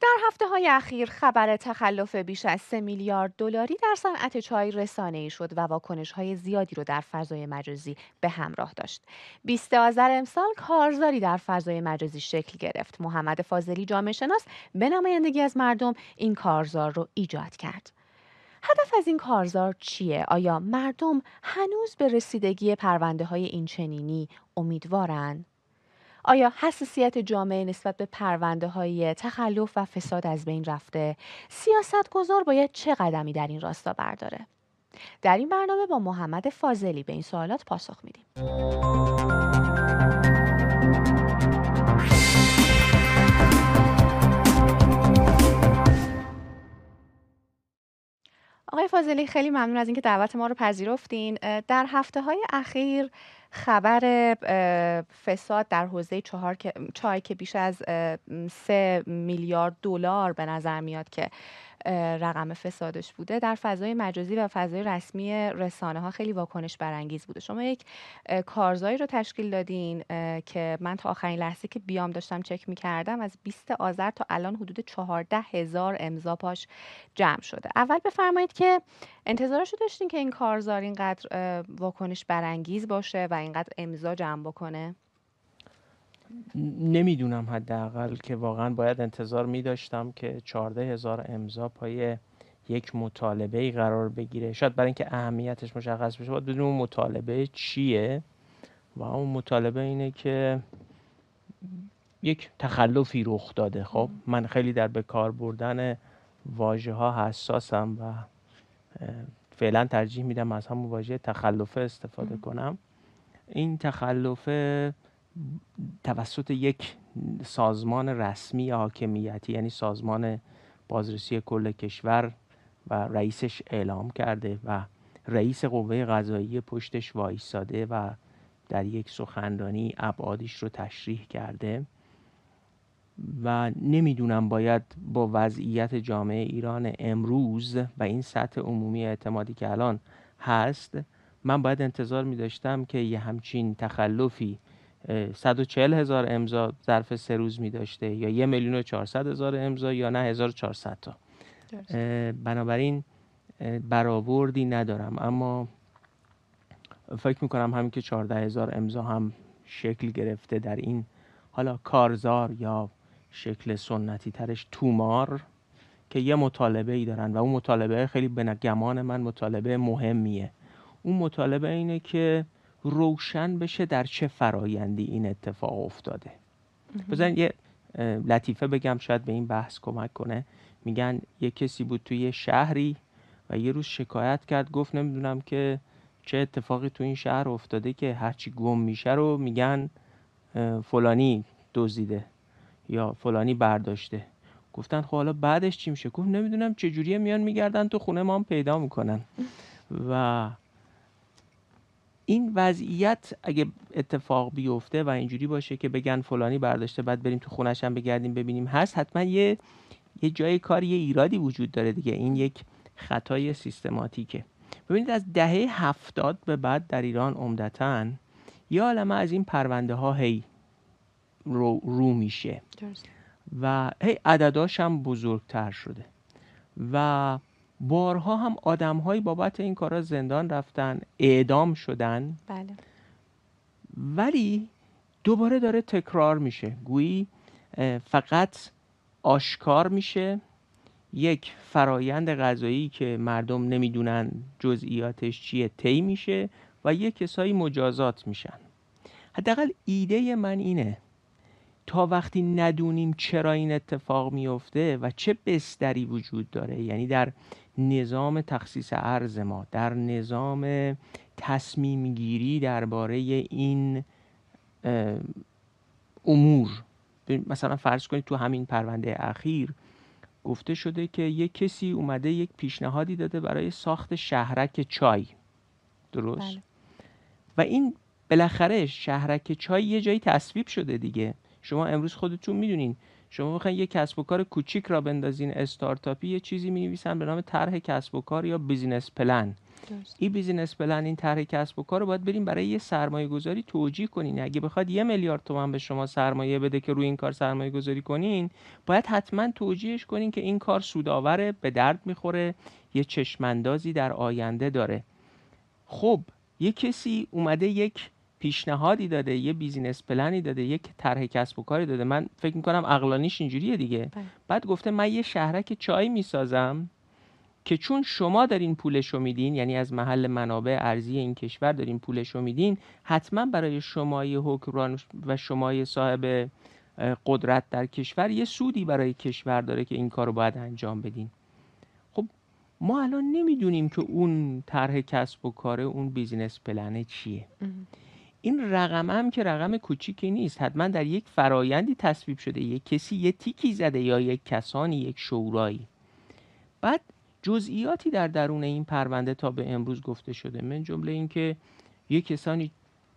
در هفته های اخیر خبر تخلف بیش از 3 میلیارد دلاری در صنعت چای رسانه ای شد و واکنش های زیادی رو در فضای مجازی به همراه داشت. 20 آذر امسال کارزاری در فضای مجازی شکل گرفت. محمد فاضلی جامعه شناس به نمایندگی از مردم این کارزار رو ایجاد کرد. هدف از این کارزار چیه؟ آیا مردم هنوز به رسیدگی پرونده های این چنینی امیدوارن؟ آیا حساسیت جامعه نسبت به پرونده های تخلف و فساد از بین رفته؟ سیاست گذار باید چه قدمی در این راستا برداره؟ در این برنامه با محمد فاضلی به این سوالات پاسخ میدیم. آقای فاضلی خیلی ممنون از اینکه دعوت ما رو پذیرفتین در هفته های اخیر خبر فساد در حوزه چهار چای که بیش از سه میلیارد دلار به نظر میاد که رقم فسادش بوده در فضای مجازی و فضای رسمی رسانه ها خیلی واکنش برانگیز بوده. شما یک کارزایی رو تشکیل دادین که من تا آخرین لحظه که بیام داشتم چک می کردم از 20 آذر تا الان حدود 14 هزار امضا پاش جمع شده. اول بفرمایید که انتظارش رو داشتین که این کارزار اینقدر واکنش برانگیز باشه و اینقدر امضا جمع بکنه؟ نمی‌دونم حداقل که واقعا باید انتظار می داشتم که 14 هزار امضا پای یک مطالبه ای قرار بگیره. شاید برای اینکه اهمیتش مشخص بشه باید بدونیم مطالبه چیه و اون مطالبه اینه که یک تخلفی رخ داده. خب من خیلی در به کار بردن واژه ها حساسم و فعلا ترجیح میدم از همون واژه تخلفه استفاده کنم. این تخلفه توسط یک سازمان رسمی حاکمیتی یعنی سازمان بازرسی کل کشور و رئیسش اعلام کرده و رئیس قوه قضایی پشتش وایستاده و در یک سخنرانی ابعادش رو تشریح کرده. و نمی‌دونم باید با وضعیت جامعه ایران امروز و این سطح عمومی اعتمادی که الان هست من باید انتظار می داشتم که یه همچین تخلفی 140 هزار امضا ظرف سه روز می داشته یا یه میلیون و 400 هزار امضا یا نه 1400 تا. بنابراین برآوردی ندارم. اما فکر می کنم همین که 14 هزار امضا هم شکل گرفته در این حالا کارزار یا شکل سنتی ترش تومار که یه مطالبه ای دارن و اون مطالبه خیلی به گمان من مطالبه مهمیه. اون مطالبه اینه که روشن بشه در چه فرایندی این اتفاق افتاده. بزن یه لطیفه بگم شاید به این بحث کمک کنه. میگن یه کسی بود توی شهری و یه روز شکایت کرد گفت نمی‌دونم که چه اتفاقی تو این شهر افتاده که هرچی گم میشه رو میگن فلانی دزدیده یا فلانی برداشته. گفتن خب حالا بعدش چی میشه؟ گفت نمی‌دونم چجوریه؟ میان میگردن تو خونه ما هم پیدا می‌کنن. و این وضعیت اگه اتفاق بیفته و اینجوری باشه که بگن فلانی برداشته بعد بریم تو خونش هم بگردیم ببینیم هست حتما یه یه جای کار یه ایرادی وجود داره دیگه. این یک خطای سیستماتیکه. ببینید از دهه هفتاد به بعد در ایران عمدتا یه عالمه از این پرونده ها هی رو, رو میشه. و هی عدداش هم بزرگتر شده. و بارها هم آدمهایی بابت این کارا زندان رفتن اعدام شدن. بله. ولی دوباره داره تکرار میشه. گویی فقط آشکار میشه. یک فرایند غذایی که مردم نمی‌دونن جزئیاتش چیه طی میشه و یک کسایی مجازات میشن. حداقل ایده من اینه تا وقتی ندونیم چرا این اتفاق میفته و چه بستری وجود داره یعنی در نظام تخصیص ارز ما در نظام تصمیم گیری درباره این امور. مثلا فرض کنید تو همین پرونده اخیر گفته شده که یک کسی اومده یک پیشنهادی داده برای ساخت شهرک چای. درست؟ بله. و این بالاخره شهرک چای یه جایی تصویب شده دیگه. شما امروز خودتون می‌دونین شما بخواید یه کسب و کار کوچیک راه بندازین استارتاپی یه چیزی می نویسن به نام طرح کسب و کار یا business plan. این business plan این طرح کسب و کار رو باید بریم برای یه سرمایه گذاری توجیه کنین. اگه بخواد یه میلیارد تومن به شما سرمایه بده که روی این کار سرمایه گذاری کنین باید حتما توجیهش کنین که این کار سودآوره به درد می‌خوره یه چشماندازی در آینده داره. خب یه کسی اومده یک پیشنهادی داده یه business plan ی داده یک طرح کسب و کاری داده. من فکر می‌کنم عقلانیش اینجوریه دیگه. بله. بعد گفته من یه شهرک چای می‌سازم که چون شما دارین پولش رو میدین یعنی از محل منابع ارزی این کشور دارین پولش رو میدین حتما برای شمای حکمران و شمای صاحب قدرت در کشور یه سودی برای کشور داره که این کار رو باید انجام بدین. خب ما الان نمی‌دونیم که اون طرح کسب و کار اون بیزینس پلنه چیه. این رقم هم که رقم کوچیکی نیست. حتما در یک فرایندی تصویب شده. یک کسی یه تیکی زده یا یک کسانی یک شورایی. بعد جزئیاتی در درون این پرونده تا به امروز گفته شده. من جمله اینکه یه کسانی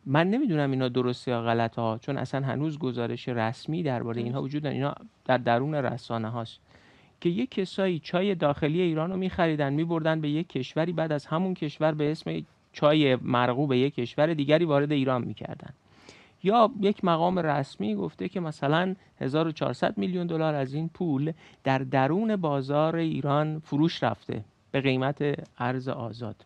من نمی‌دونم اینا درسته یا غلط ها چون اصلا هنوز گزارش رسمی درباره اینها وجود دارن اینا در درون رسانه هاست. که یه کسایی چای داخلی ایران رو میخریدن میبردن به یک کشوری بعد از همون کشور به اسم چای مرغوب یک کشور دیگری وارد ایران می‌کردن. یا یک مقام رسمی گفته که مثلا 1400 میلیون دلار از این پول در درون بازار ایران فروش رفته به قیمت ارز آزاد.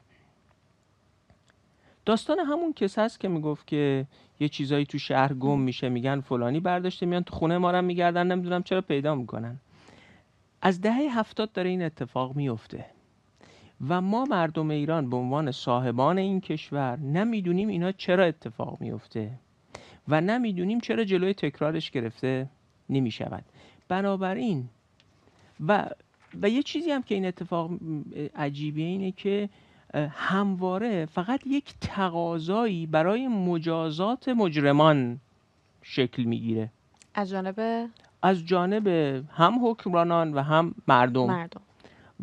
داستان همون کس هست که می‌گفت که یه چیزایی تو شهر گم میشه میگن فلانی برداشته میان تو خونه ما رو میگردن نمی‌دونم چرا پیدا می‌کنن. از دهه هفتاد داره این اتفاق میفته و ما مردم ایران به عنوان صاحبان این کشور نمی‌دونیم اینا چرا اتفاق میفته و نمی‌دونیم چرا جلوی تکرارش گرفته نمی شود بنابراین و و یه چیزی هم که این اتفاق عجیبیه اینه که همواره فقط یک تقاضایی برای مجازات مجرمان شکل می‌گیره. از جانب؟ از جانب هم حکمرانان و هم مردم, مردم.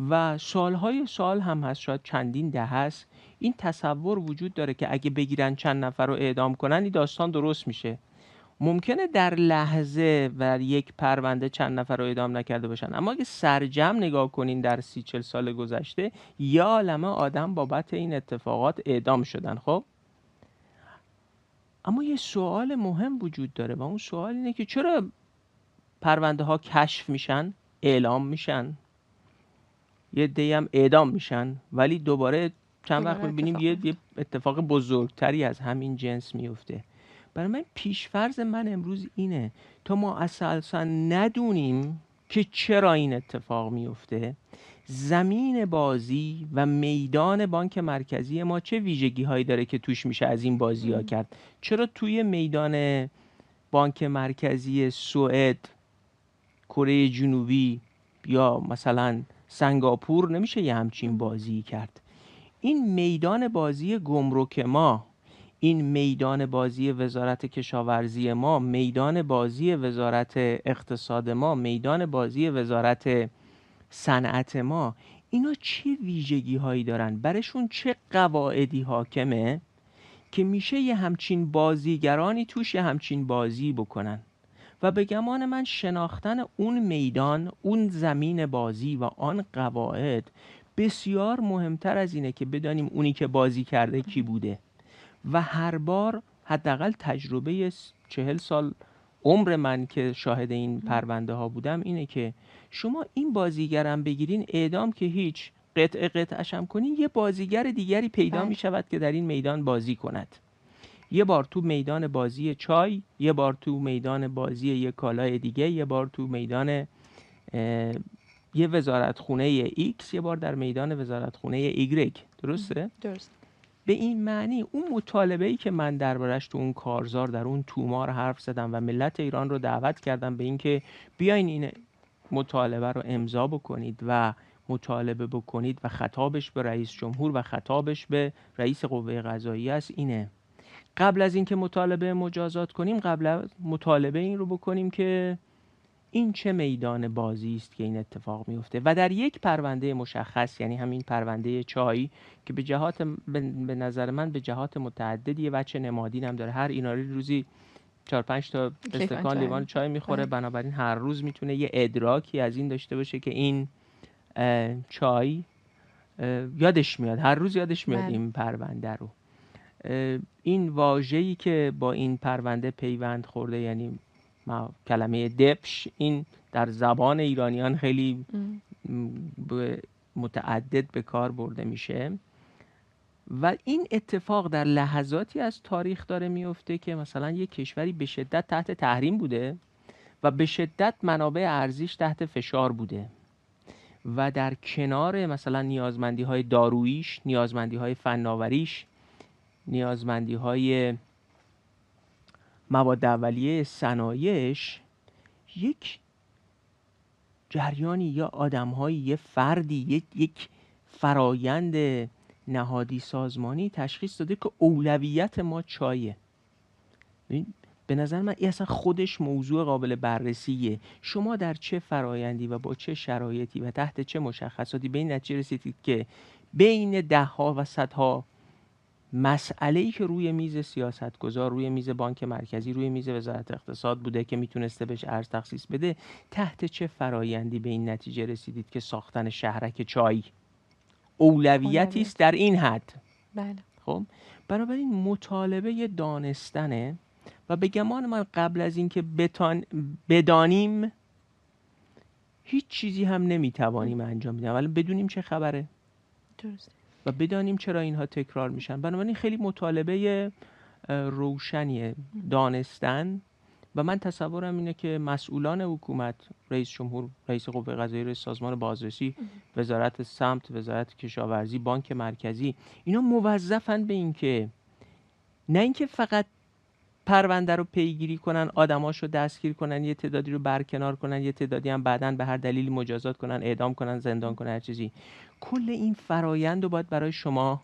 و سالهای سال هم هست شاید چندین ده هست. این تصور وجود داره که اگه بگیرن چند نفر رو اعدام کنن این داستان درست میشه. ممکنه در لحظه و یک پرونده چند نفر رو اعدام نکرده باشن. اما اگه سرجم نگاه کنین در سی چل سال گذشته یا عالمه آدم بابت این اتفاقات اعدام شدن. خب؟ اما یه سوال مهم وجود داره و اون سوال اینه که چرا پرونده ها کشف میشن اعلام میشن؟ یه دی هم اعدام میشن ولی دوباره چند وقت می‌بینیم یه،, یه اتفاق بزرگتری از همین جنس میفته برای من پیشفرز من امروز اینه تا ما اساسا ندونیم که چرا این اتفاق میفته زمین بازی و میدان بانک مرکزی ما چه ویژگی هایی داره که توش میشه از این بازی ها کرد؟ چرا توی میدان بانک مرکزی سوئد کره جنوبی یا مثلا سنگاپور نمیشه یه همچین بازی کرد. این میدان بازی گمرک ما این میدان بازی وزارت کشاورزی ما میدان بازی وزارت اقتصاد ما میدان بازی وزارت صنعت ما اینا چه ویژگی هایی دارن؟ برشون چه قواعدی حاکمه که میشه یه همچین بازیگرانی توش یه همچین بازی بکنن؟ و به گمان من شناختن اون میدان اون زمین بازی و آن قواعد بسیار مهمتر از اینه که بدانیم اونی که بازی کرده کی بوده و هر بار حداقل تجربه چهل سال عمر من که شاهد این پرونده ها بودم اینه که شما این بازیگرم بگیرین اعدام که هیچ قطع قطعش هم کنین یه بازیگر دیگری پیدا بله. می شود که در این میدان بازی کند یه بار تو میدان بازی چای یه بار تو میدان بازی یه کالای دیگه یه بار تو میدان یه وزارت خونه X یه بار در میدان وزارت خونه Y درسته؟ درست. به این معنی اون مطالبه ای که من دربارش تو اون کارزار در اون تومار حرف زدم و ملت ایران رو دعوت کردم به اینکه بیاین این مطالبه رو امضا بکنید و مطالبه بکنید و خطابش به رئیس جمهور و خطابش به رئیس قوه قضایی است اینه. قبل از اینکه مطالبه مجازات کنیم قبل از مطالبه این رو بکنیم که این چه میدان بازی است که این اتفاق میفته. و در یک پرونده مشخص یعنی همین پرونده چای که به جهات به نظر من به جهات متعددی یه بچه نمادین هم داره. هر ایناری روزی چهار پنج تا استکان لیوان چای می‌خوره. بله. بنابراین هر روز می‌تونه یه ادراکی از این داشته باشه که این چای یادش میاد. هر روز یادش میاد بله. این پرونده رو. این واژه‌ای که با این پرونده پیوند خورده یعنی کلمه دپش این در زبان ایرانیان خیلی متعدد به کار برده میشه. و این اتفاق در لحظاتی از تاریخ داره میفته که مثلا یک کشوری به شدت تحت تحریم بوده و به شدت منابع ارزیش تحت فشار بوده. و در کنار مثلا نیازمندی های دارویش نیازمندی های فناوریش نیازمندی های مواد اولیه صنایعش یک جریانی یا آدمهایی یه فردی یک فرایند نهادی سازمانی تشخیص داده که اولویت ما چایه. به نظر من این اصلا خودش موضوع قابل بررسیه. شما در چه فرایندی و با چه شرایطی و تحت چه مشخصاتی به این نتیجه رسیدید که بین ده ها و صدها مسئله ای که روی میز سیاستگزار روی میز بانک مرکزی روی میز وزارت اقتصاد بوده که می‌تونسته بهش ارز تخصیص بده تحت چه فرایندی به این نتیجه رسیدید که ساختن شهرک چای اولویتی است در این حد؟ بله. خب بنابراین مطالبه دانستنه و به گمان من قبل از اینکه بتان بدانیم هیچ چیزی هم نمی‌توانیم انجام بدیم. ولی بدونیم چه خبره. درست و بدانیم چرا اینها تکرار میشن. بنابراین خیلی مطالبه روشنیه دانستن. و من تصورم اینه که مسئولان حکومت رئیس جمهور رئیس قوه قضاییه رئیس سازمان بازرسی وزارت سمت وزارت کشاورزی بانک مرکزی اینا موظفن به اینکه نه اینکه فقط پرونده رو پیگیری کنن آدماش رو دستگیر کنن یه تعدادی رو برکنار کنن یه تعدادی هم بعدا به هر دلیلی مجازات کنن اعدام کنن زندان کنن هر چیزی. کل این فرایند رو باید برای شما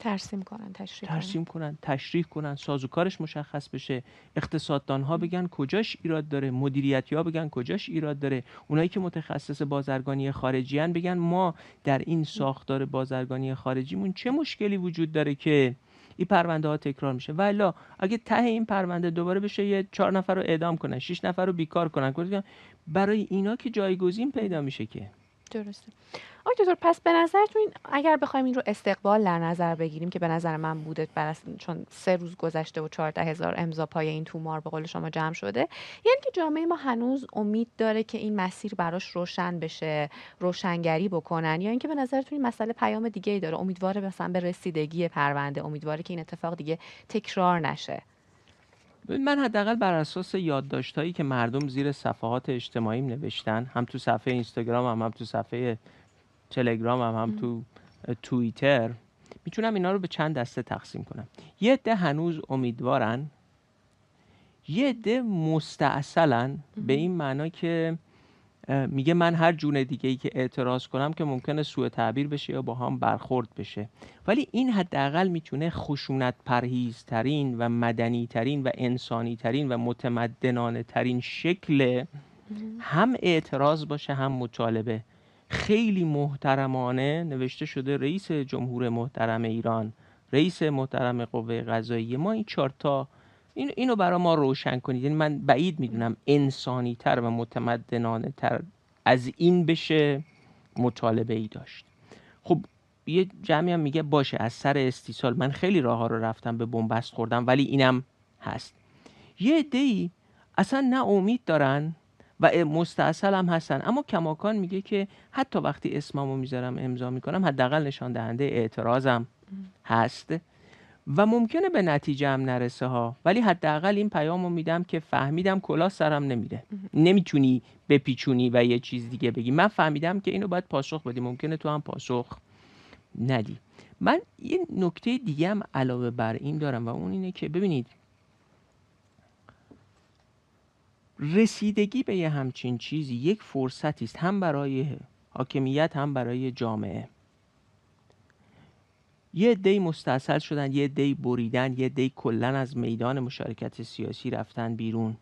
ترسیم کنن تشریح ترسیم کنن تشریح کنن. سازوکارش مشخص بشه. اقتصاددان ها بگن کجاش ایراد داره. مدیریتی ها بگن کجاش ایراد داره. اونایی که متخصص بازرگانی خارجی هن بگن ما در این ساختار بازرگانی خارجیمون چه مشکلی وجود داره که این پرونده ها تکرار میشه. والا اگه ته این پرونده دوباره بشه یه چهار نفر رو اعدام کنن شش نفر رو بیکار کنن. برای اینا که جایگزین پیدا میشه که. درسته. آقای دکتر پس به نظرتون اگر بخوایم این رو استقبال در نظر بگیریم که به نظر من بوده چون سه روز گذشته و چهارده هزار امضا پای این تومار به قول شما جمع شده یعنی که جامعه ما هنوز امید داره که این مسیر براش روشن بشه روشنگری بکنن یا اینکه به نظرتون این مسئله پیام دیگه ای داره امیدواره مثلا به رسیدگی پرونده امیدواره که این اتفاق دیگه تکرار نشه. من حداقل بر اساس یادداشتهایی که مردم زیر صفحات اجتماعی نوشتن هم تو صفحه اینستاگرام هم, هم تو صفحه تلگرام هم, هم تو توییتر می‌تونم اینا رو به چند دسته تقسیم کنم. یه عده هنوز امیدوارن یه عده مستعصلن به این معنا که میگه من هر جون دیگه ای که اعتراض کنم که ممکنه سوء تعبیر بشه یا با هم برخورد بشه. ولی این حداقل می‌تونه خشونت پرهیزترین و مدنی ترین و انسانی ترین و متمدنانه ترین شکل هم اعتراض باشه هم مطالبه. خیلی محترمانه نوشته شده رئیس جمهور محترم ایران رئیس محترم قوه قضاییه. ما این چارتا این اینو برای ما روشن کنید. یعنی من بعید می‌دونم انسانی تر و متمدنانه تر از این بشه مطالبه ای داشت. خب یه جمعی هم میگه باشه از سر استیصال. من خیلی راه ها رو رفتم به بنبست خوردم ولی اینم هست. یه دی اصلا نه امید دارن و مستاصل هم هستن. اما کماکان میگه که حتی وقتی اسممو می‌ذارم امضا می‌کنم حداقل نشان دهنده اعتراضم هست. و ممکنه به نتیجه هم نرسه ها. ولی حداقل این پیامو میدم که فهمیدم کلا سرم نمیره. نمی‌تونی بپیچونی و یه چیز دیگه بگی. من فهمیدم که اینو باید پاسخ بدی. ممکنه تو هم پاسخ ندی. من یه نکته دیگه هم علاوه بر این دارم و اون اینه که ببینید رسیدگی به یه همچین چیزی یک فرصتی است. هم برای حاکمیت هم برای جامعه. یه دی مستصل شدن یه دی بریدن یه دی کلا از میدان مشارکت سیاسی رفتن بیرون.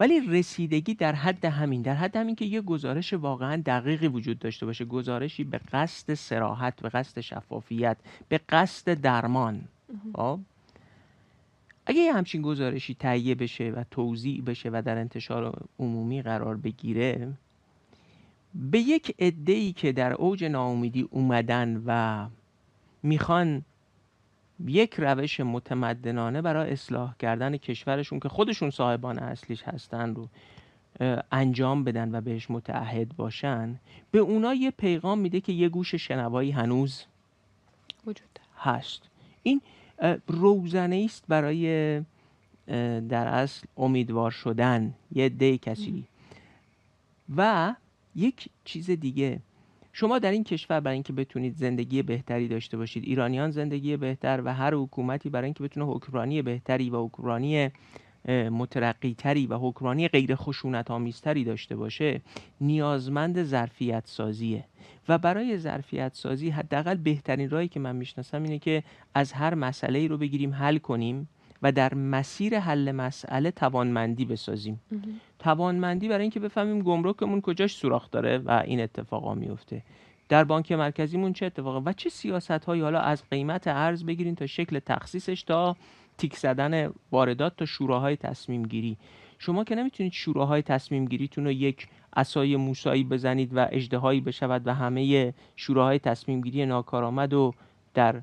ولی رسیدگی در حد همین در حد همین که یه گزارش واقعا دقیقی وجود داشته باشه گزارشی به قصد سراحت به قصد شفافیت به قصد درمان. خب؟ اگه یه همچین گزارشی تهیه بشه و توضیع بشه و در انتشار عمومی قرار بگیره به یک ای که در اوج ناامیدی اومدن و می‌خوان یک روش متمدنانه برای اصلاح کردن کشورشون که خودشون صاحبان اصلیش هستن رو انجام بدن و بهش متعهد باشن به اونا یه پیغام میده که یه گوش شنوایی هنوز وجود هست. این روزنه است برای در اصل امیدوار شدن. یه دی کسی. و یک چیز دیگه. شما در این کشور برای اینکه بتونید زندگی بهتری داشته باشید ایرانیان زندگی بهتر و هر حکومتی برای اینکه بتونه حکمرانی بهتری و حکمرانی مترقی تری و حکمرانی غیر خشونت آمیزتری داشته باشه نیازمند ظرفیت سازیه و برای ظرفیت سازی حداقل بهترین راهی که من می‌شناسم اینه که از هر مسئله ای رو بگیریم حل کنیم و در مسیر حل مسئله توانمندی بسازیم. توانمندی برای اینکه بفهمیم گمرکمون کجاش سوراخ داره و این اتفاقا میفته. در بانک مرکزیمون چه اتفاقی و چه سیاست هایی حالا از قیمت ارز بگیریم تا شکل تخصیصش تا تیک زدن واردات تا شوراهای تصمیم گیری شما که نمی‌تونید شوراهای تصمیم گیریتون رو یک اسای موسایی بزنید و اجدهایی بشود و همه شوراهای تصمیم گیری ناکارآمد و در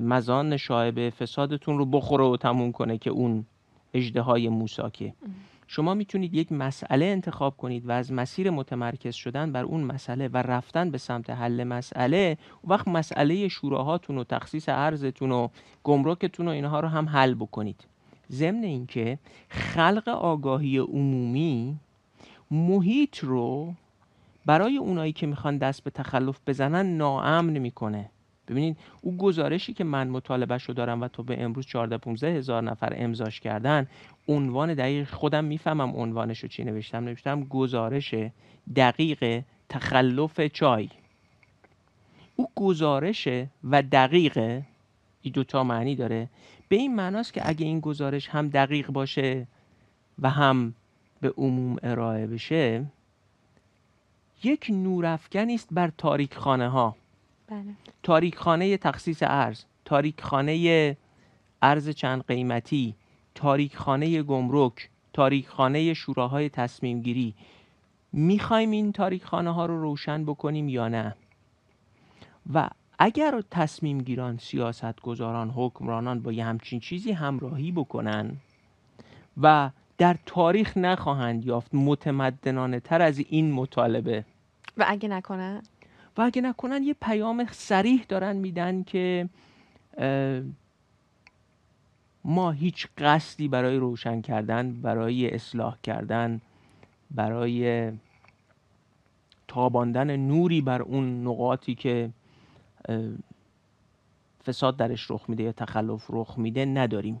مزان شایبه فسادتون رو بخوره و تموم کنه که اون اجده موساکه شما می‌تونید یک مسئله انتخاب کنید و از مسیر متمرکز شدن بر اون مسئله و رفتن به سمت حل مسئله وقت مسئله شوراهاتون و تخصیص ارزتون و گمرکتون و اینها رو هم حل بکنید. ضمن اینکه خلق آگاهی عمومی محیط رو برای اونایی که می‌خوان دست به تخلف بزنن ناامن می‌کنه. ببینید او گزارشی که من مطالبه رو دارم و تو به امروز 14 15 هزار نفر امضاش کردن عنوان دقیق خودم می‌فهمم عنوانش رو چی نوشتم. نوشتم گزارش دقیق تخلف چای. او گزارش و دقیقه این دوتا معنی داره به این معناست که اگه این گزارش هم دقیق باشه و هم به عموم ارائه بشه یک نورافکنی است بر تاریک خانه ها بله. تاریک خانه تخصیص ارز تاریک خانه ارز چند قیمتی تاریک خانه گمرک تاریک خانه شوراهای تصمیم گیری می‌خوایم این تاریک خانه ها رو روشن بکنیم یا نه؟ و اگر تصمیم گیران سیاست گذاران حکمرانان با یه همچین چیزی همراهی بکنن و در تاریخ نخواهند یافت متمدنانه تر از این مطالبه. و اگه نکنن؟ و اگه نکنن یه پیام سریح دارن میدن که ما هیچ قصدی برای روشن کردن برای اصلاح کردن برای تاباندن نوری بر اون نقاطی که فساد درش رخ میده یا تخلف رخ میده نداریم.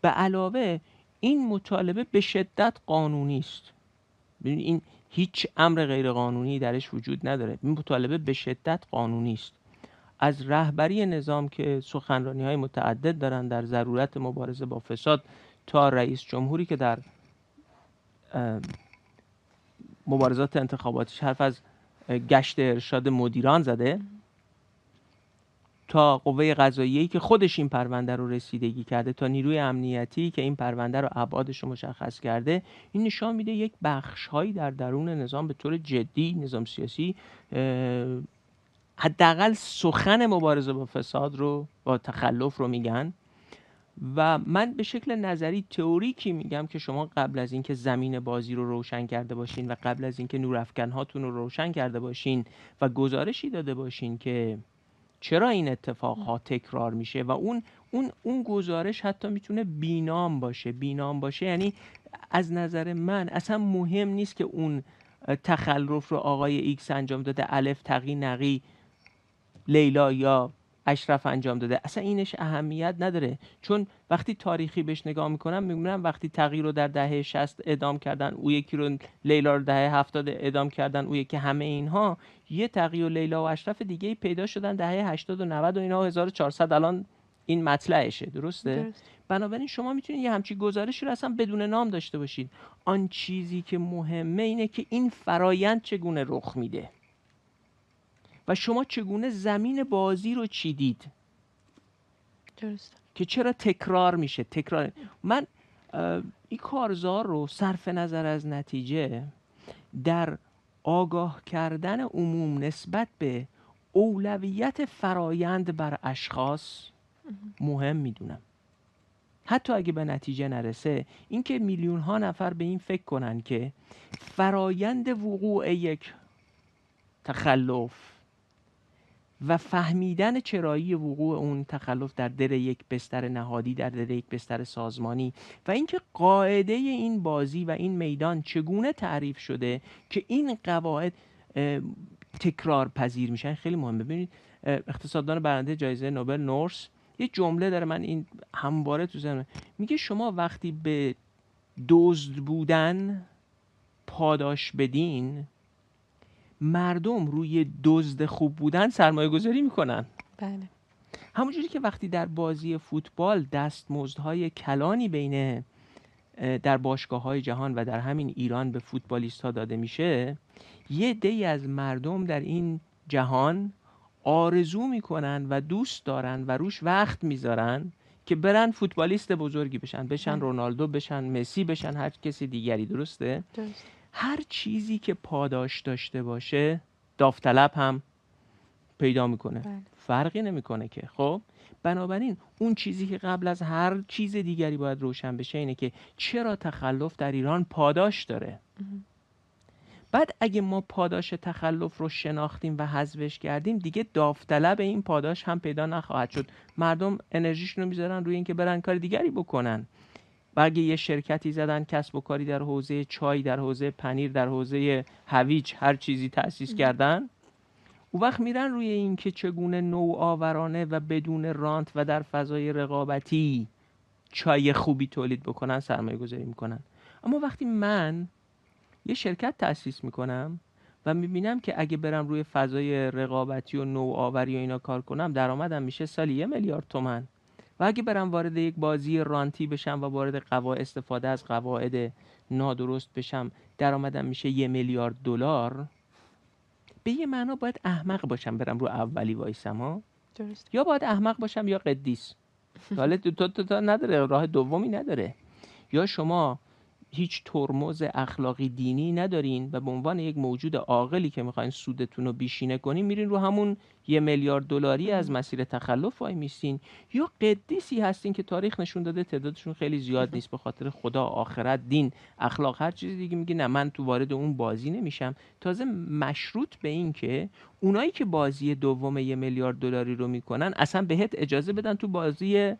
به علاوه این مطالبه به شدت قانونی است. این هیچ امر غیر قانونی درش وجود نداره. این مطالبه به شدت قانونی است. از رهبری نظام که سخنرانی های متعدد دارن در ضرورت مبارزه با فساد تا رئیس جمهوری که در مبارزات انتخاباتش حرف از گشت ارشاد مدیران زده تا قوه قضاییه که خودش این پرونده رو رسیدگی کرده تا نیروی امنیتی که این پرونده رو ابعادش رو مشخص کرده این نشان میده یک بخش هایی در درون نظام به طور جدی نظام سیاسی حداقل سخن مبارزه با فساد رو با تخلف رو میگن. و من به شکل نظری تئوریکی میگم که شما قبل از اینکه زمین بازی رو روشن کرده باشین و قبل از اینکه نورافکن هاتون رو روشن کرده باشین و گزارشی داده باشین که چرا این اتفاق ها تکرار میشه و اون اون اون گزارش حتی می‌تونه بینام باشه بینام باشه. یعنی از نظر من اصلا مهم نیست که اون تخلف رو آقای ایکس انجام داده الف تقی نقی لیلا یا اشرف انجام داده. اصلا اینش اهمیت نداره. چون وقتی تاریخی بهش نگاه می‌کنم می‌بینم وقتی تغییر رو در دهه 60 ادام کردن او یکی رو لیلا رو دهه 70 ادام کردن او یکی همه اینها یه تغییر و لیلا و اشرف دیگه پیدا شدن دهه 80 و 90 و اینا 1400 الان این مطلعشه. درسته؟ درست. بنابراین شما می‌تونید یه همچی گزارشی رو اصلا بدون نام داشته باشید. آن چیزی که مهمه اینه که این فرایند چگونه رخ میده. و شما چگونه زمین بازی رو چیدید؟ درست که چرا تکرار میشه؟ تکرار من این کارزار رو صرف نظر از نتیجه در آگاه کردن عموم نسبت به اولویت فرایند بر اشخاص مهم می‌دونم. حتی اگه به نتیجه نرسه اینکه میلیون ها نفر به این فکر کنن که فرایند وقوع یک تخلف و فهمیدن چرایی وقوع اون تخلف در در یک بستر نهادی در در یک بستر سازمانی و اینکه قاعده این بازی و این میدان چگونه تعریف شده که این قواعد تکرار پذیر میشن خیلی مهمه. ببینید اقتصاددان برنده جایزه نوبل نورس یه جمله داره. من این همواره تو ذهنم. میگه شما وقتی به دزد بودن پاداش بدین مردم روی دزد خوب بودن سرمایه گذاری می‌کنن. بله. همونجوری که وقتی در بازی فوتبال دستمزدهای کلانی بین در باشگاه های جهان و در همین ایران به فوتبالیست ها داده میشه یه دی از مردم در این جهان آرزو می‌کنن و دوست دارن و روش وقت می‌ذارن که برن فوتبالیست بزرگی بشن. بشن رونالدو بشن مسی بشن هر کسی دیگری. درسته؟ درست. هر چیزی که پاداش داشته باشه داوطلب هم پیدا می‌کنه. بله. فرقی نمی‌کنه که. خب؟ بنابراین اون چیزی که قبل از هر چیز دیگری باید روشن بشه اینه که چرا تخلف در ایران پاداش داره؟ بعد اگه ما پاداش تخلف رو شناختیم و حذفش کردیم دیگه داوطلب این پاداش هم پیدا نخواهد شد. مردم انرژیشون رو می‌ذارن روی اینکه برن کار دیگری بکنن. و اگه یه شرکتی زدن کسب و کاری در حوزه چای در حوزه پنیر در حوزه هویج هر چیزی تأسیس کردن او وقت میرن روی اینکه چگونه نوآورانه و بدون رانت و در فضای رقابتی چای خوبی تولید بکنن سرمایه گذاری می‌کنن. اما وقتی من یه شرکت تأسیس می‌کنم و می‌بینم که اگه برم روی فضای رقابتی و نوآوری و اینا کار کنم درآمدم میشه سالی یه میلیارد تومن و اگه برم وارد یک بازی رانتی بشم و وارد قواعد استفاده از قواعد نادرست بشم درآمدم میشه یه میلیارد دلار. به یه معنا باید احمق باشم برم رو اولی وایسم ها؟ درست یا باید احمق باشم یا قدیس. حالا دو تا, تا نداره راه دومی نداره. یا شما هیچ ترمز اخلاقی دینی ندارین و به عنوان یک موجود عاقلی که می‌خواین سودتون رو بیشینه کنین میرین رو همون یه میلیارد دلاری از مسیر تخلف وای میستین یا قدیسی هستین که تاریخ نشون داده تعدادشون خیلی زیاد نیست به خاطر خدا آخرت دین اخلاق هر چیزی دیگه میگه نه من تو وارد اون بازی نمیشم. تازه مشروط به این که اونایی که بازی دوم یه میلیارد دلاری رو می‌کنن اصلا بهت اجازه بدن تو بازی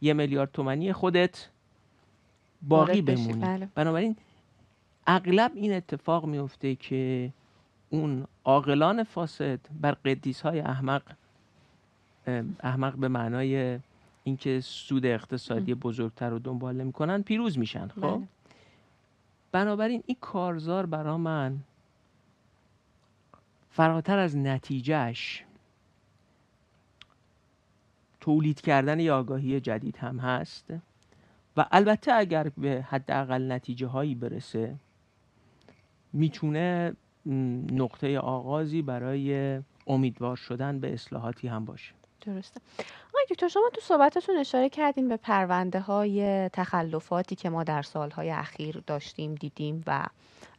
یه میلیارد تومنی خودت باقی بمونی. بله. بنابراین اغلب این اتفاق میفته که اون عاقلان فاسد بر قدیس های احمق احمق به معنای اینکه سود اقتصادی بزرگتر رو دنبال نمی‌کنن پیروز میشن. خب؟ بله. بنابراین این کارزار برا من فراتر از نتیجهش تولید کردن یه آگاهی جدید هم هست. و البته اگر به حداقل نتیجه هایی برسه می‌تونه نقطه آغازی برای امیدوار شدن به اصلاحاتی هم باشه. درسته. دکتر شما تو صحبتتون اشاره کردین به پرونده های تخلفاتی که ما در سالهای اخیر داشتیم دیدیم و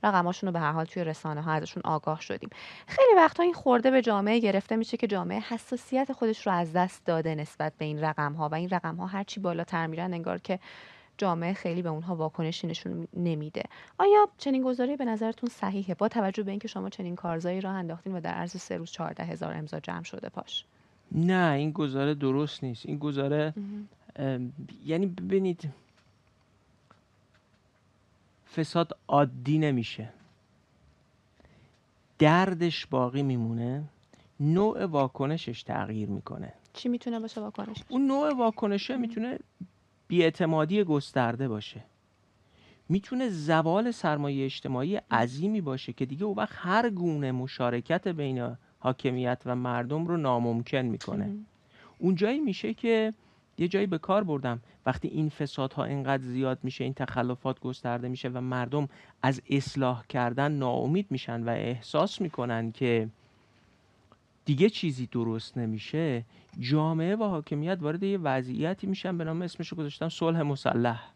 رقماشون رو به هر حال توی رسانه ها ازشون آگاه شدیم. خیلی وقتا این خورده به جامعه گرفته میشه که جامعه حساسیت خودش رو از دست داده نسبت به این رقم ها و این رقم ها هرچی بالاتر میرن انگار که جامعه خیلی به اونها واکنشی نشون نمیده. آیا چنین گزاری به نظرتون صحیحه؟ با توجه به اینکه شما چنین کارزایی راه انداختین و در عرض سه روز چهارده هزار امضا جمع شده پاش نه این گزاره درست نیست. این گزاره یعنی ببینید فساد عادی نمیشه. دردش باقی میمونه. نوع واکنشش تغییر می‌کنه. چی می‌تونه باشه واکنش؟ اون نوع واکنشه می‌تونه بیاعتمادی گسترده باشه. می‌تونه زوال سرمایه اجتماعی عظیمی باشه که دیگه او وقت هر گونه مشارکت بین حاکمیت و مردم رو ناممکن می‌کنه. اون جایی میشه که یه جایی به کار بردم. وقتی این فسادها اینقدر زیاد میشه این تخلفات گسترده میشه و مردم از اصلاح کردن ناامید میشن و احساس می‌کنن که دیگه چیزی درست نمیشه جامعه و حاکمیت وارد یه وضعیتی میشن به نام اسمشو گذاشتم صلح مسلح.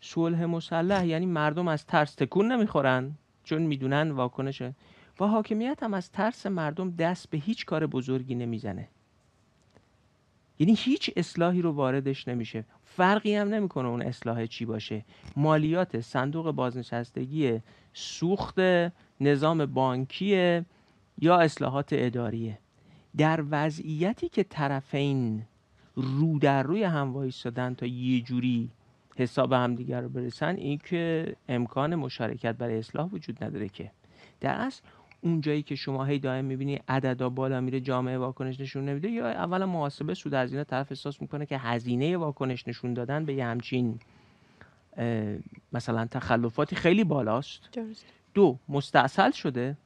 صلح مسلح یعنی مردم از ترس تکون نمی‌خورن چون می‌دونن واکنش و حاکمیت هم از ترس مردم دست به هیچ کار بزرگی نمی‌زنه. یعنی هیچ اصلاحی رو واردش نمیشه. فرقی هم نمی‌کنه اون اصلاح چی باشه. مالیات صندوق بازنشستگی سوخت نظام بانکی یا اصلاحات اداریه. در وضعیتی که طرفین رو در روی هم وایستادن تا یه جوری حساب همدیگر رو برسن این که امکان مشارکت برای اصلاح وجود نداره که. در اصل اونجایی که شما هی دائم می‌بینی عددا بالا میره جامعه واکنش نشون نمیده یا اولا محاسبه سود هزینه طرف احساس می‌کنه که هزینه واکنش نشون دادن به یه همچین مثلا تخلفاتی خیلی بالاست. دو مستاصل شده.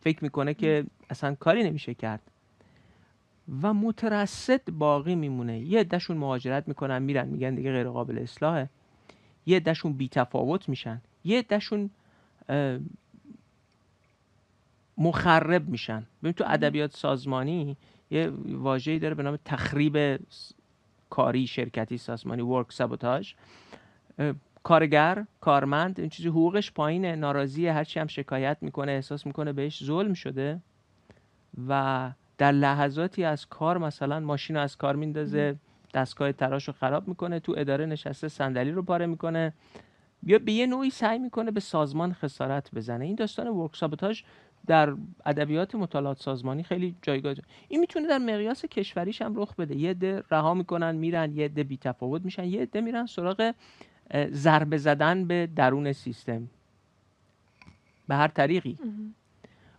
فکر می‌کنه که اصلا کاری نمیشه کرد. و مترصد باقی میمونه. یه عدهشون مهاجرت می‌کنن میرن میگن دیگه غیر قابل اصلاحه. یه عدهشون بی تفاوت میشن. یه عدهشون مخرب میشن. ببین تو ادبیات سازمانی یه واژه‌ای داره به نام تخریب کاری شرکتی سازمانی ورک سابوتاژ کارگر کارمند این چیزی حقوقش پایینه ناراضی هرچی هم شکایت می‌کنه احساس می‌کنه بهش ظلم شده و در لحظاتی از کار مثلا ماشین رو از کار میندازه دستگاه تراش رو خراب می‌کنه تو اداره نشسته صندلی رو پاره می‌کنه. یا به یه نوعی سعی می‌کنه به سازمان خسارت بزنه. این داستان ورک سابوتاژ در ادبیات مطالعات سازمانی خیلی جایگاه این می‌تونه در مقیاس کشوریش هم رخ بده. یه عده رها می‌کنن میرن یه عده بی‌تفاوت میشن یه عده میرن سراغ ضربه زدن به درون سیستم. به هر طریقی.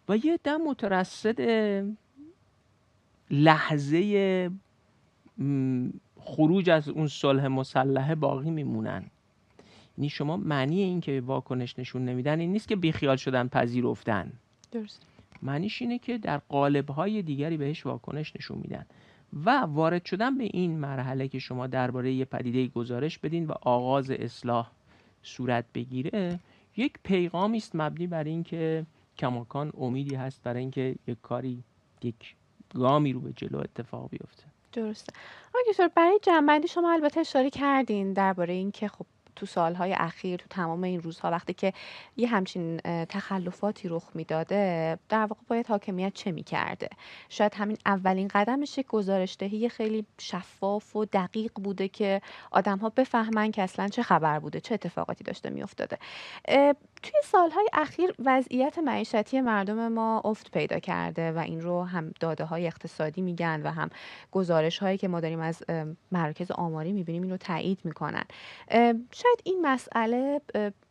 و یه عده مترصد لحظه خروج از اون صلح مسلحه باقی میمونن. یعنی شما معنی این که واکنش نشون نمیدن این نیست که بیخیال شدن پذیرفتن. درست معنیش اینه که در قالب‌های دیگری بهش واکنش نشون میدن. و وارد شدن به این مرحله که شما درباره یه پدیده گزارش بدین و آغاز اصلاح صورت بگیره یک پیغامی است مبنی بر اینکه کماکان امیدی هست برای اینکه یک کاری یک گامی رو به جلو اتفاق بیفته. درسته. آقای برای جنبندی شما البته اشاره کردین درباره اینکه خب تو سالهای اخیر تو تمام این روزها وقتی که یه همچین تخلفاتی رخ می‌داده در واقع باید حاکمیت چه می‌کرده؟ شاید همین اولین قدمش یک گزارش دهی خیلی شفاف و دقیق بوده که آدم ها بفهمن که اصلا چه خبر بوده چه اتفاقاتی داشته میافتاده. توی سالهای اخیر وضعیت معیشتی مردم ما افت پیدا کرده و این رو هم داده های اقتصادی میگن و هم گزارش هایی که ما داریم از مرکز آماری می‌بینیم این رو تایید می‌کنن. شاید این مسئله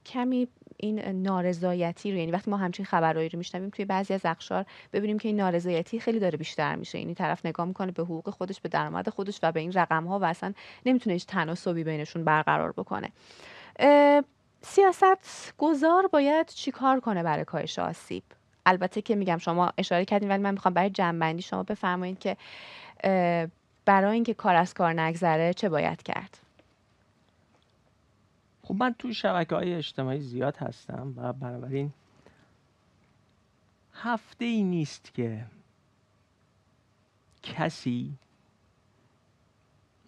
کمی این نارضایتی رو یعنی وقتی ما همچین خبرهایی رو میشنویم توی بعضی از اقشار ببینیم که این نارضایتی خیلی داره بیشتر میشه. یعنی طرف نگاه می‌کنه به حقوق خودش به درآمد خودش و به این رقم ها و اصلا نمی‌تونه هیچ تناسبی بینشون برقرار بکنه. سیاست گذار باید چیکار کنه برای کاهش آسیب؟ البته که میگم شما اشاره کردین ولی من می‌خوام برای جنبندی شما بفرمایید که برای اینکه کار از کار نگذره چه باید کرد؟ خب من توی شبکه های اجتماعی زیاد هستم و بنابراین هفته ای نیست که کسی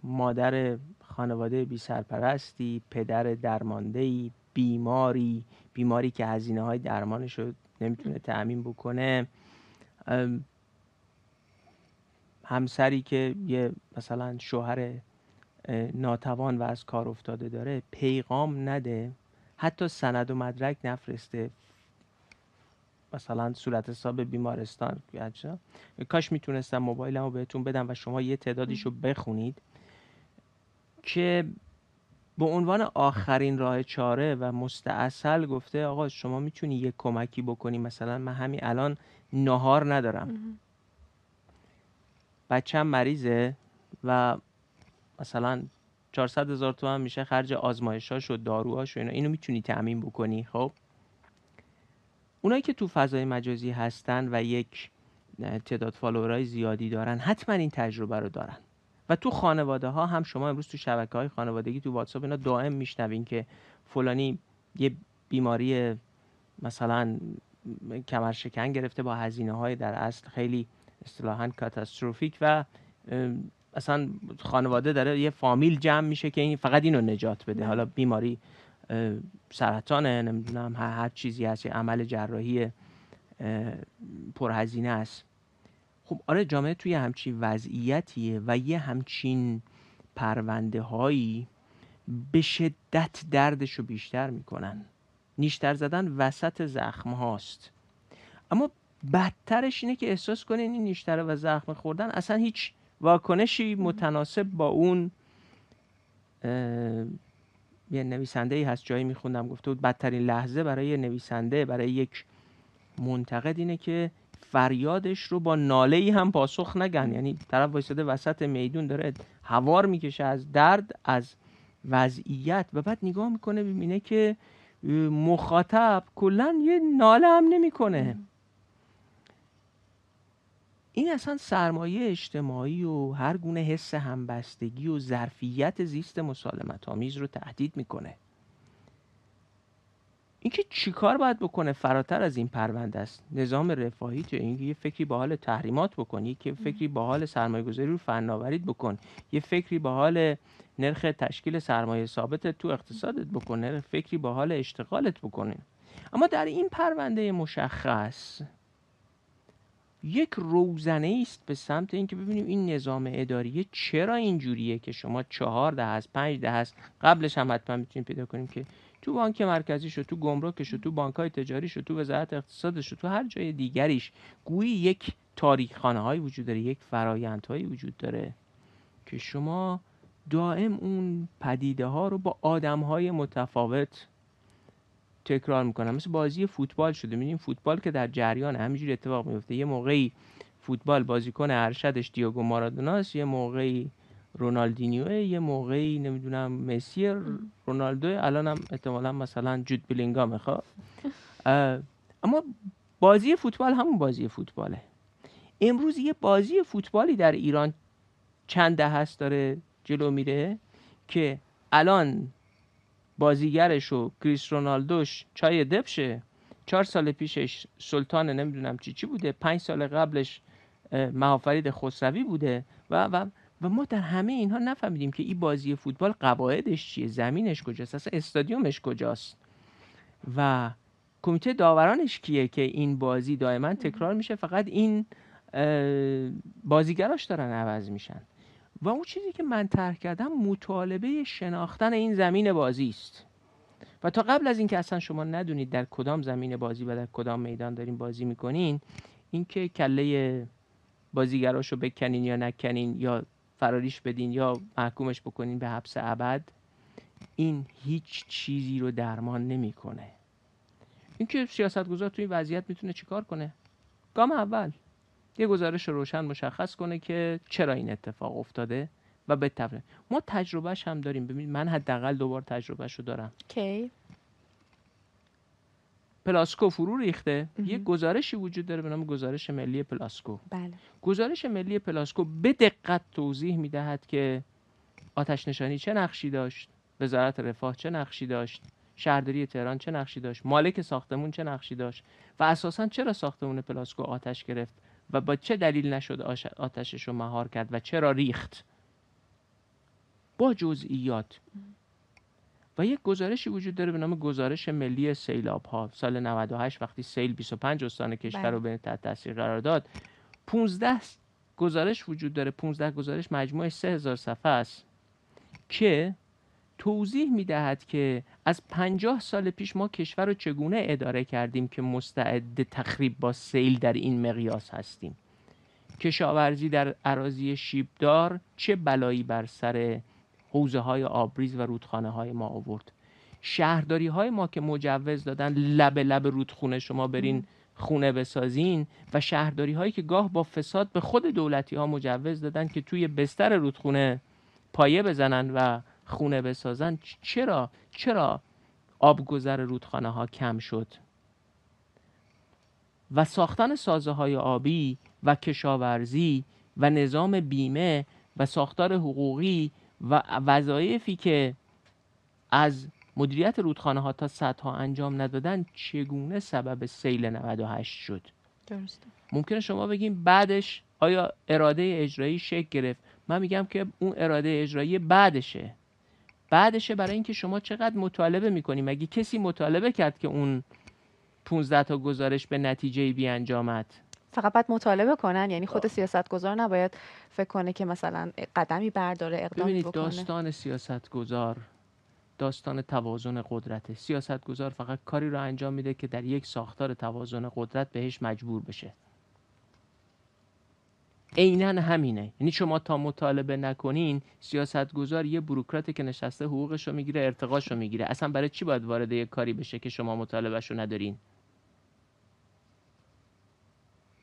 مادر خانواده بی سرپرستی پدر درمانده بیماری بیماری که هزینه های درمانش رو نمی‌تونه تعمین بکنه. همسری که یه مثلا شوهر ناتوان و از کار افتاده داره پیغام نده حتی سند و مدرک نفرسته. مثلا صورت حساب بیمارستان کاش می‌تونستم موبایلمو بهتون بدم و شما یه تعدادیشو بخونید. که به عنوان آخرین راه چاره و مستاصل گفته آقا شما می‌تونی یه کمکی بکنی. مثلا من همین الان نهار ندارم. بچم مریضه و مثلا 400 هزار تومن میشه خرج آزمایشاش و داروهاش و اینا. اینو می‌تونی تأمین بکنی خب؟ اونایی که تو فضای مجازی هستن و یک تعداد فالوورای زیادی دارن حتما این تجربه رو دارن. و تو خانواده ها هم شما امروز تو شبکه های خانوادگی تو واتساپ اینا دائم میشنوین که فلانی یه بیماری مثلا کمر شکن گرفته با هزینه های در اصل خیلی اصطلاحا کاتاستروفیک و اصلا خانواده داره یه فامیل جمع میشه که این فقط اینو نجات بده. حالا بیماری سرطانه نمی‌دونم هر, چیزی هست عمل جراحی پرهزینه است. خب آره جامعه توی همچین وضعیتیه و یه همچین پرونده هایی به شدت دردش رو بیشتر می‌کنن. نیشتر زدن وسط زخم هاست اما بدترش اینه که احساس کنین این نیشتر و زخم خوردن اصلا هیچ واکنشی متناسب با اون یه نویسنده ای هست جایی میخوندم گفته بود بدترین لحظه برای نویسنده برای یک منتقد اینه که فریادش رو با ناله ای هم پاسخ نگن. یعنی طرف وایساده وسط میدون داره هوار می‌کشه از درد از وضعیت. و بعد نگاه می‌کنه ببینه که مخاطب کلا یه ناله هم نمی‌کنه. این اصلا سرمایه اجتماعی و هر گونه حس همبستگی و ظرفیت زیست مسالمت آمیز رو تهدید می‌کنه. اینکه چیکار باید بکنه فراتر از این پرونده است؟ نظام رفاهی تو اینکه یه فکری به حال تحریمات بکنی که فکری به حال سرمایه گذاری رو فناوریت بکن. یه فکری به حال نرخ تشکیل سرمایه ثابت تو اقتصادت بکنه. فکری به حال اشتغالت بکنه. اما در این پرونده مشخص یک روزنه است به سمت اینکه ببینیم این نظام اداریه چرا اینجوریه که شما چهار ده هست پنج ده هست قبلش هم حتما می‌تونیم پیدا کنیم که تو بانک مرکزی شد تو گمرک شد تو بانک های تجاری شد تو وزارت اقتصاد شد تو هر جای دیگریش گویی یک تاریخ خانه هایی وجود داره یک فرایند هایی وجود داره که شما دائم اون پدیده ها رو با آدم های متفاوت تکرار می‌کنم مثل بازی فوتبال شده. می‌بینیم فوتبال که در جریان همینجوری اتفاق میفته یه موقعی فوتبال بازیکن ارشدش دیوگو مارادوناست یه موقعی رونالدینیو یه موقعی نمی‌دونم مسی رونالدو. الان هم احتمالا مثلا جود بلینگا می‌خواد. اما بازی فوتبال همون بازی فوتباله. امروز یه بازی فوتبالی در ایران چند ده هست داره جلو میره که الان بازیگرش و کریس رونالدوش چای دبشه. چهار سال پیشش سلطان نمی‌دونم چی چی بوده؟ پنج سال قبلش محافرید خسروی بوده و, و و ما در همه اینها نفهمیدیم که این بازی فوتبال قواعدش چیه زمینش کجاست اصلا استادیومش کجاست. و کمیته داورانش کیه که این بازی دائما تکرار میشه فقط این بازیگراش دارن عوض میشن. و اون چیزی که من طرح کردم مطالبه شناختن این زمین بازی است. و تا قبل از اینکه اصلا شما ندونید در کدام زمین بازی و در کدام میدان دارین بازی می‌کنین اینکه کله بازیگراشو بکنین یا نکنین یا فراریش بدین یا محکومش بکنین به حبس ابد این هیچ چیزی رو درمان نمی‌کنه. اینکه سیاستگزار تو این وضعیت می‌تونه چیکار کنه؟ گام اول یه گزارش روشن مشخص کنه که چرا این اتفاق افتاده و به ما تجربهش هم داریم. ببینید من حداقل دوبار تجربهش رو دارم. کی؟ پلاسکو فرو ریخته. یه گزارشی وجود داره به نام گزارش ملی پلاسکو. بله. گزارش ملی پلاسکو به دقت توضیح می‌دهد که آتش نشانی چه نقشی داشت وزارت رفاه چه نقشی داشت شهرداری تهران چه نقشی داشت مالک ساختمون چه نقشی داشت و اساسا چرا ساختمون پلاسکو آتش گرفت و با چه دلیل نشد آتشش رو مهار کرد و چرا ریخت؟ با جزئیات. و یک گزارشی وجود داره به نام گزارش ملی سیلاب ها سال 98 وقتی سیل 25 استان کشور رو بله. به تحت تاثیر قرار داد 15 گزارش وجود داره 15 گزارش مجموعه 3000 صفحه است که توضیح می‌دهد که از 50 سال پیش ما کشور رو چگونه اداره کردیم که مستعد تخریب با سیل در این مقیاس هستیم کشاورزی در عراضی شیبدار چه بلایی بر سر حوزه های آبریز و رودخانه های ما آورد. شهرداری های ما که مجوز دادن لب لب رودخونه شما برین خونه بسازین و شهرداری هایی که گاه با فساد به خود دولتی ها مجوز دادن که توی بستر رودخونه پایه بزنن و خونه بسازن چرا؟ چرا آبگذر رودخانه ها کم شد؟ و ساختن سازه های آبی و کشاورزی و نظام بیمه و ساختار حقوقی و وظایفی که از مدیریت رودخانه ها تا صدها انجام ندادن چگونه سبب سیل 98 شد؟ درسته. ممکنه شما بگیم بعدش آیا اراده اجرایی شکل گرفت؟ من میگم که اون اراده اجرایی بعدشه. بعدشه برای اینکه شما چقدر مطالبه می‌کنی؟ مگه کسی مطالبه کرد که اون 15 تا گزارش به نتیجه بی انجامد فقط باید مطالبه کنن یعنی خود سیاستگزار نباید فکر کنه که مثلا قدمی برداره اقدامی ببینید داستان سیاستگزار داستان توازن قدرته سیاستگزار فقط کاری رو انجام میده که در یک ساختار توازن قدرت بهش مجبور بشه. عینا همینه. یعنی شما تا مطالبه نکنین سیاستگزار یه بروکراته که نشسته حقوقش رو می‌گیره ارتقاش رو می‌گیره. اصلا برای چی باید وارد یک کاری بشه که شما مطالبهش رو ندارین؟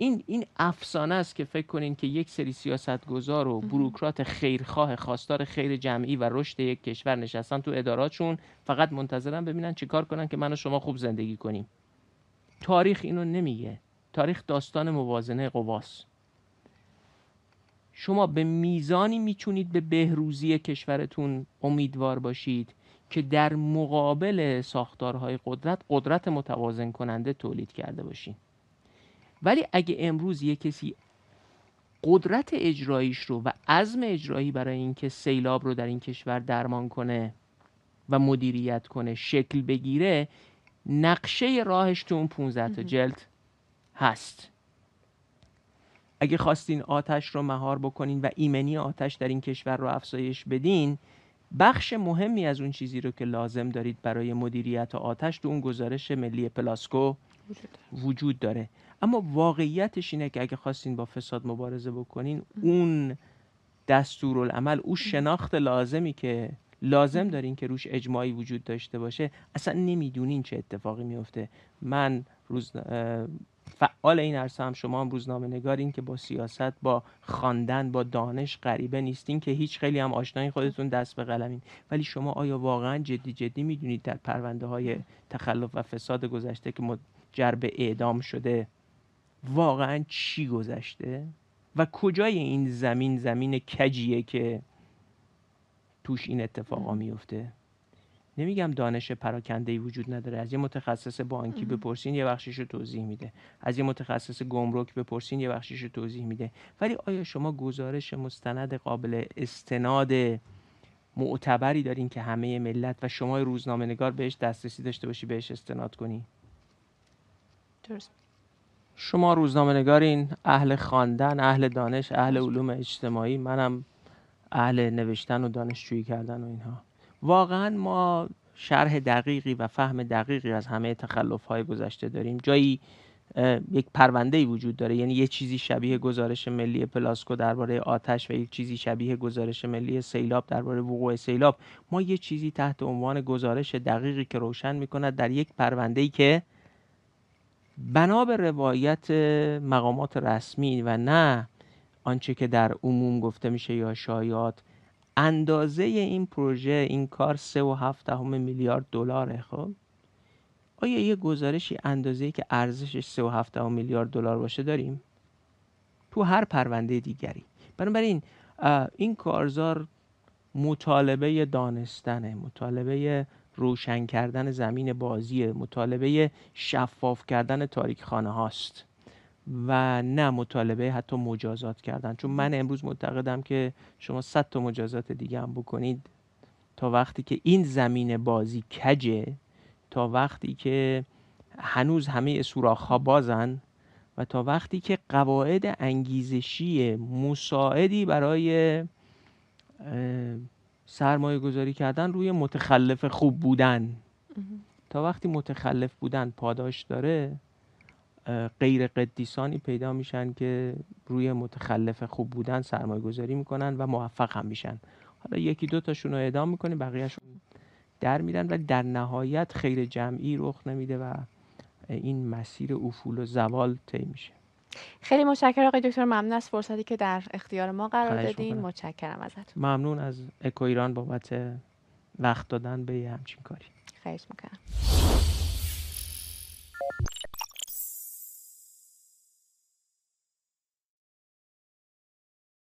این این افسانه است که فکر کنین که یک سری سیاستگزار و بروکرات خیرخواه خواستار خیر جمعی و رشد یک کشور نشستن تو اداراتشون فقط منتظرن ببینن چیکار کنن که من و شما خوب زندگی کنیم. تاریخ اینو نمیگه. تاریخ داستان موازنه قواست شما به میزانی می‌تونید به بهروزی کشورتون امیدوار باشید که در مقابل ساختارهای قدرت قدرت متوازن کننده تولید کرده باشید ولی اگه امروز یه کسی قدرت اجراییش رو و عزم اجرایی برای اینکه سیلاب رو در این کشور درمان کنه و مدیریت کنه شکل بگیره نقشه راهش تو اون 15 تا جلد هست. اگه خواستین آتش رو مهار بکنین و ایمنی آتش در این کشور رو افزایش بدین بخش مهمی از اون چیزی رو که لازم دارید برای مدیریت آتش تو اون گزارش ملی پلاسکو وجود داره. اما واقعیتش اینه که اگه خواستین با فساد مبارزه بکنین اون دستورالعمل اون شناخت لازمی که لازم دارین که روش اجماعی وجود داشته باشه اصلا نمی‌دونین چه اتفاقی میفته من روز فعال این عرصه هم شما هم روزنامه نگارین که با سیاست با خواندن با دانش غریبه نیستین که هیچ خیلی هم آشنایی خودتون دست به قلمین ولی شما آیا واقعا جدی جدی می‌دونید در پرونده های تخلف و فساد گذشته که جرب اعدام شده واقعا چی گذشته؟ و کجای این زمین زمین کجیه که توش این اتفاقا میفته؟ نمیگم دانش پراکنده ای وجود نداره. از یه متخصص بانکی بپرسین یه بخشش رو توضیح میده. از یه متخصص گمرک بپرسین یه بخشش رو توضیح میده. ولی آیا شما گزارش مستند قابل استناد معتبری دارین که همه ملت و شما روزنامه نگار بهش دسترسی داشته باشی بهش استناد کنی؟ درست. شما روزنامه نگارین اهل خواندن اهل دانش اهل علوم اجتماعی منم اهل نوشتن و دانشجویی کردن و اینها. واقعا ما شرح دقیقی و فهم دقیقی از همه تخلف های گذشته داریم. جایی یک پرونده ای وجود داره. یعنی یه چیزی شبیه گزارش ملی پلاسکو درباره آتش و یک چیزی شبیه گزارش ملی سیلاب درباره وقوع سیلاب. ما یه چیزی تحت عنوان گزارش دقیقی که روشن می‌کند در یک پرونده ای که بنا به روایت مقامات رسمی و نه آنچه که در عموم گفته میشه یا شایعات اندازه این پروژه این کار سه و هفت میلیارد دلاره خب؟ آیا یه گزارشی اندازه که ارزشش سه و هفت میلیارد دلار باشه داریم؟ تو هر پرونده دیگری. بنابراین این کارزار مطالبه دانستنه مطالبه روشن کردن زمین بازی مطالبه شفاف کردن تاریک خانه هاست. و نه مطالبه حتی مجازات کردن. چون من امروز معتقدم که شما صد تا مجازات دیگه هم بکنید. تا وقتی که این زمین بازی کجه تا وقتی که هنوز همه سوراخ ها بازن و تا وقتی که قواعد انگیزشی مساعدی برای سرمایه گذاری کردن روی متخلف خوب بودن. تا وقتی متخلف بودن پاداش داره غیر قدیسانی پیدا میشن که روی متخلف خوب بودن سرمایه گذاری می‌کنن و موفق هم میشن. حالا یکی دو تاشون رو اعدام می‌کنیم بقیهشون در میرن ولی در نهایت خیر جمعی رخ نمیده و این مسیر افول و زوال طی میشه. خیلی متشکرم آقای دکتر. ممنون از فرصتی که در اختیار ما قرار دادین. متشکرم ازتون. ممنون از اکو ایران بابت وقت دادن به همچین کاری. خواهش می‌کنم.